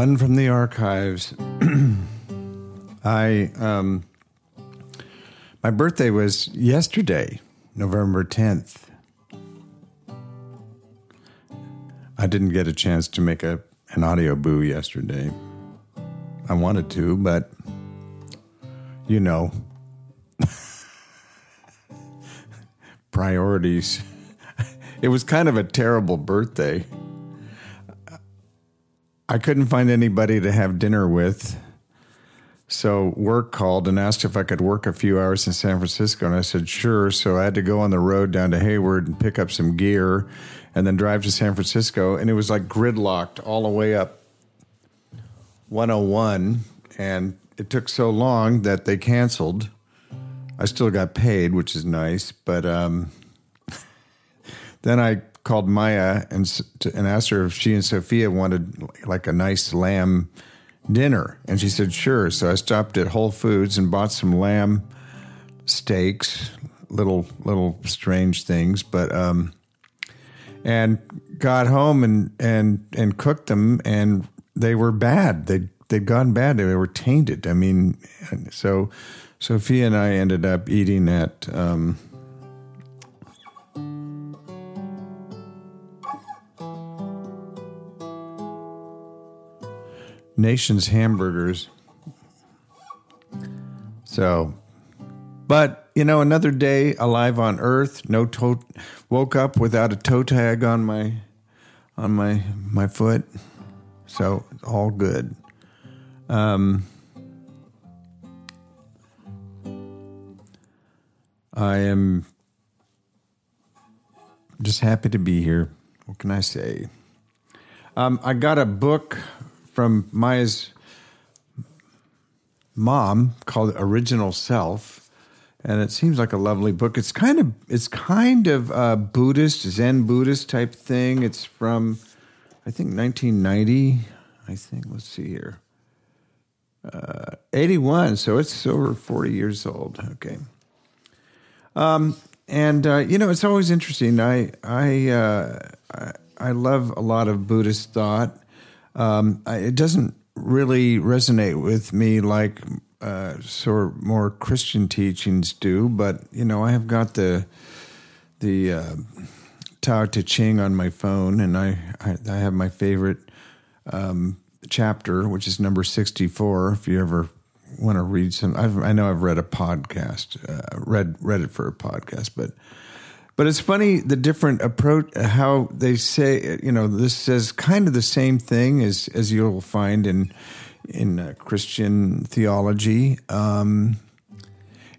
One from the archives. I um, my birthday was yesterday, November tenth. I didn't get a chance to make a an audio boo yesterday. I wanted to, but you know, priorities. It was kind of a terrible birthday. I couldn't find anybody to have dinner with. So work called and asked if I could work a few hours in San Francisco, and I said sure. So I had to go on the road down to Hayward and pick up some gear, and then drive to San Francisco. And it was like gridlocked all the way up 101, and it took so long that they canceled. I still got paid, which is nice, but um, then I called Maya and and asked her if she and Sophia wanted like a nice lamb dinner, and she said sure. So I stopped at Whole Foods and bought some lamb steaks, little little strange things, but um, and got home and and and cooked them, and they were bad. They they'd gone bad. They were tainted. I mean, so Sophia and I ended up eating at. Um, Nation's Hamburgers. So, but you know, another day alive on Earth. No toe. Woke up without a toe tag on my on my my foot. So all good. Um, I am just happy to be here. What can I say? Um, I got a book from Maya's mom called Original Self, and it seems like a lovely book. It's kind of it's kind of a Buddhist, Zen Buddhist type thing. It's from I think 1990. I think let's see here. Uh, 81, so it's over 40 years old. Okay. Um, and uh, you know, it's always interesting. I I, uh, I I love a lot of Buddhist thought. Um, it doesn't really resonate with me like uh, sort of more Christian teachings do, but you know, I have got the the uh, Tao Te Ching on my phone, and I I, I have my favorite um, chapter, which is number sixty four. If you ever want to read some, I've, i know I've read a podcast, uh, read read it for a podcast, but but it's funny the different approach, how they say, you know, this says kind of the same thing as as you'll find in in uh, Christian theology. Um,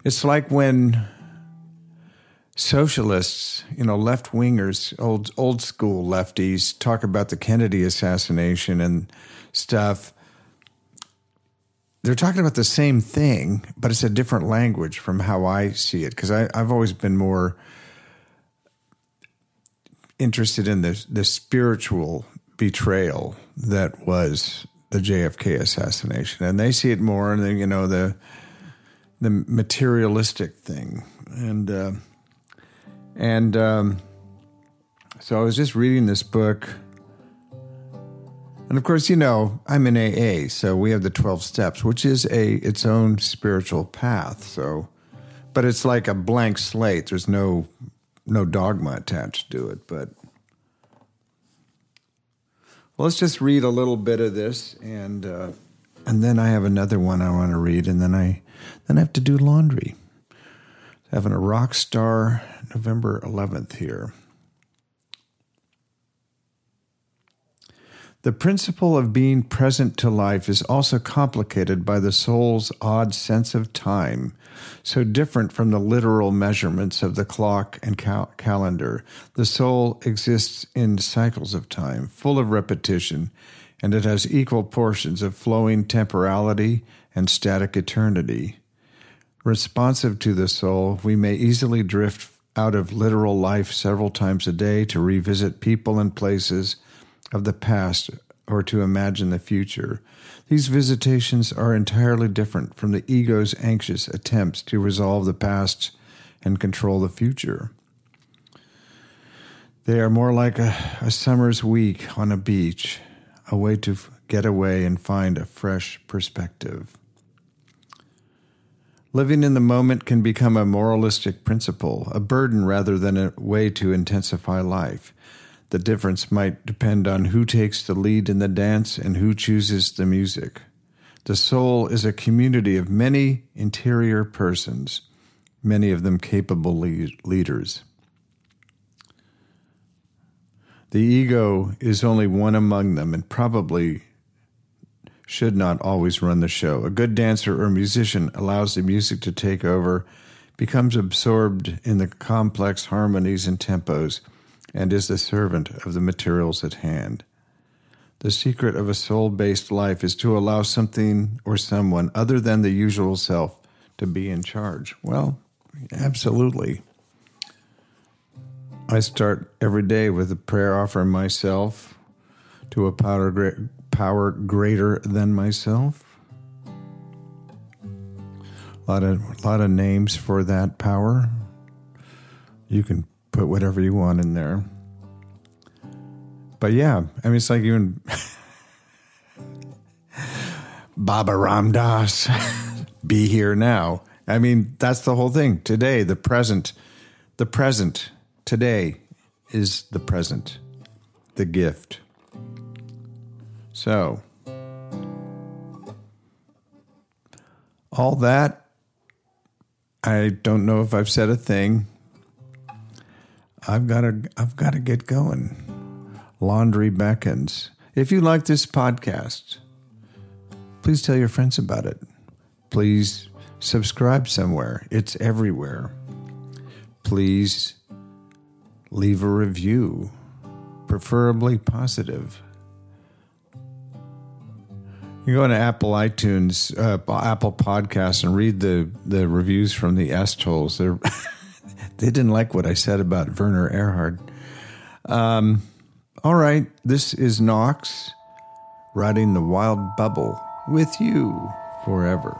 it's like when socialists, you know, left wingers, old old school lefties, talk about the Kennedy assassination and stuff. They're talking about the same thing, but it's a different language from how I see it. Because I've always been more interested in the the spiritual betrayal that was the JFK assassination, and they see it more, and you know the the materialistic thing, and uh, and um, so I was just reading this book, and of course, you know, I'm in AA, so we have the twelve steps, which is a its own spiritual path. So, but it's like a blank slate. There's no no dogma attached to it, but well, let's just read a little bit of this, and uh, and then I have another one I want to read, and then I then I have to do laundry. Having a rock star November 11th here. The principle of being present to life is also complicated by the soul's odd sense of time, so different from the literal measurements of the clock and cal- calendar. The soul exists in cycles of time, full of repetition, and it has equal portions of flowing temporality and static eternity. Responsive to the soul, we may easily drift out of literal life several times a day to revisit people and places of the past or to imagine the future. These visitations are entirely different from the ego's anxious attempts to resolve the past and control the future. They are more like a, a summer's week on a beach, a way to get away and find a fresh perspective. Living in the moment can become a moralistic principle, a burden rather than a way to intensify life. The difference might depend on who takes the lead in the dance and who chooses the music. The soul is a community of many interior persons, many of them capable leaders. The ego is only one among them and probably should not always run the show. A good dancer or musician allows the music to take over, becomes absorbed in the complex harmonies and tempos, and is the servant of the materials at hand. The secret of a soul based life is to allow something or someone other than the usual self to be in charge. Well, absolutely. I start every day with a prayer offering myself to a power, power greater than myself. A lot of, a lot of names for that power. You can put whatever you want in there. But yeah, I mean, it's like even Baba Ram Dass, be here now. I mean, that's the whole thing. Today, the present, the present, today is the present, the gift. So, all that, I don't know if I've said a thing. I've got to I've got to get going. Laundry beckons. If you like this podcast, please tell your friends about it. Please subscribe somewhere. It's everywhere. Please leave a review, preferably positive. You go into Apple iTunes, uh, Apple Podcasts, and read the the reviews from the est-holes. They're they didn't like what I said about Werner Erhard. Um, all right, this is Knox riding the wild bubble with you forever.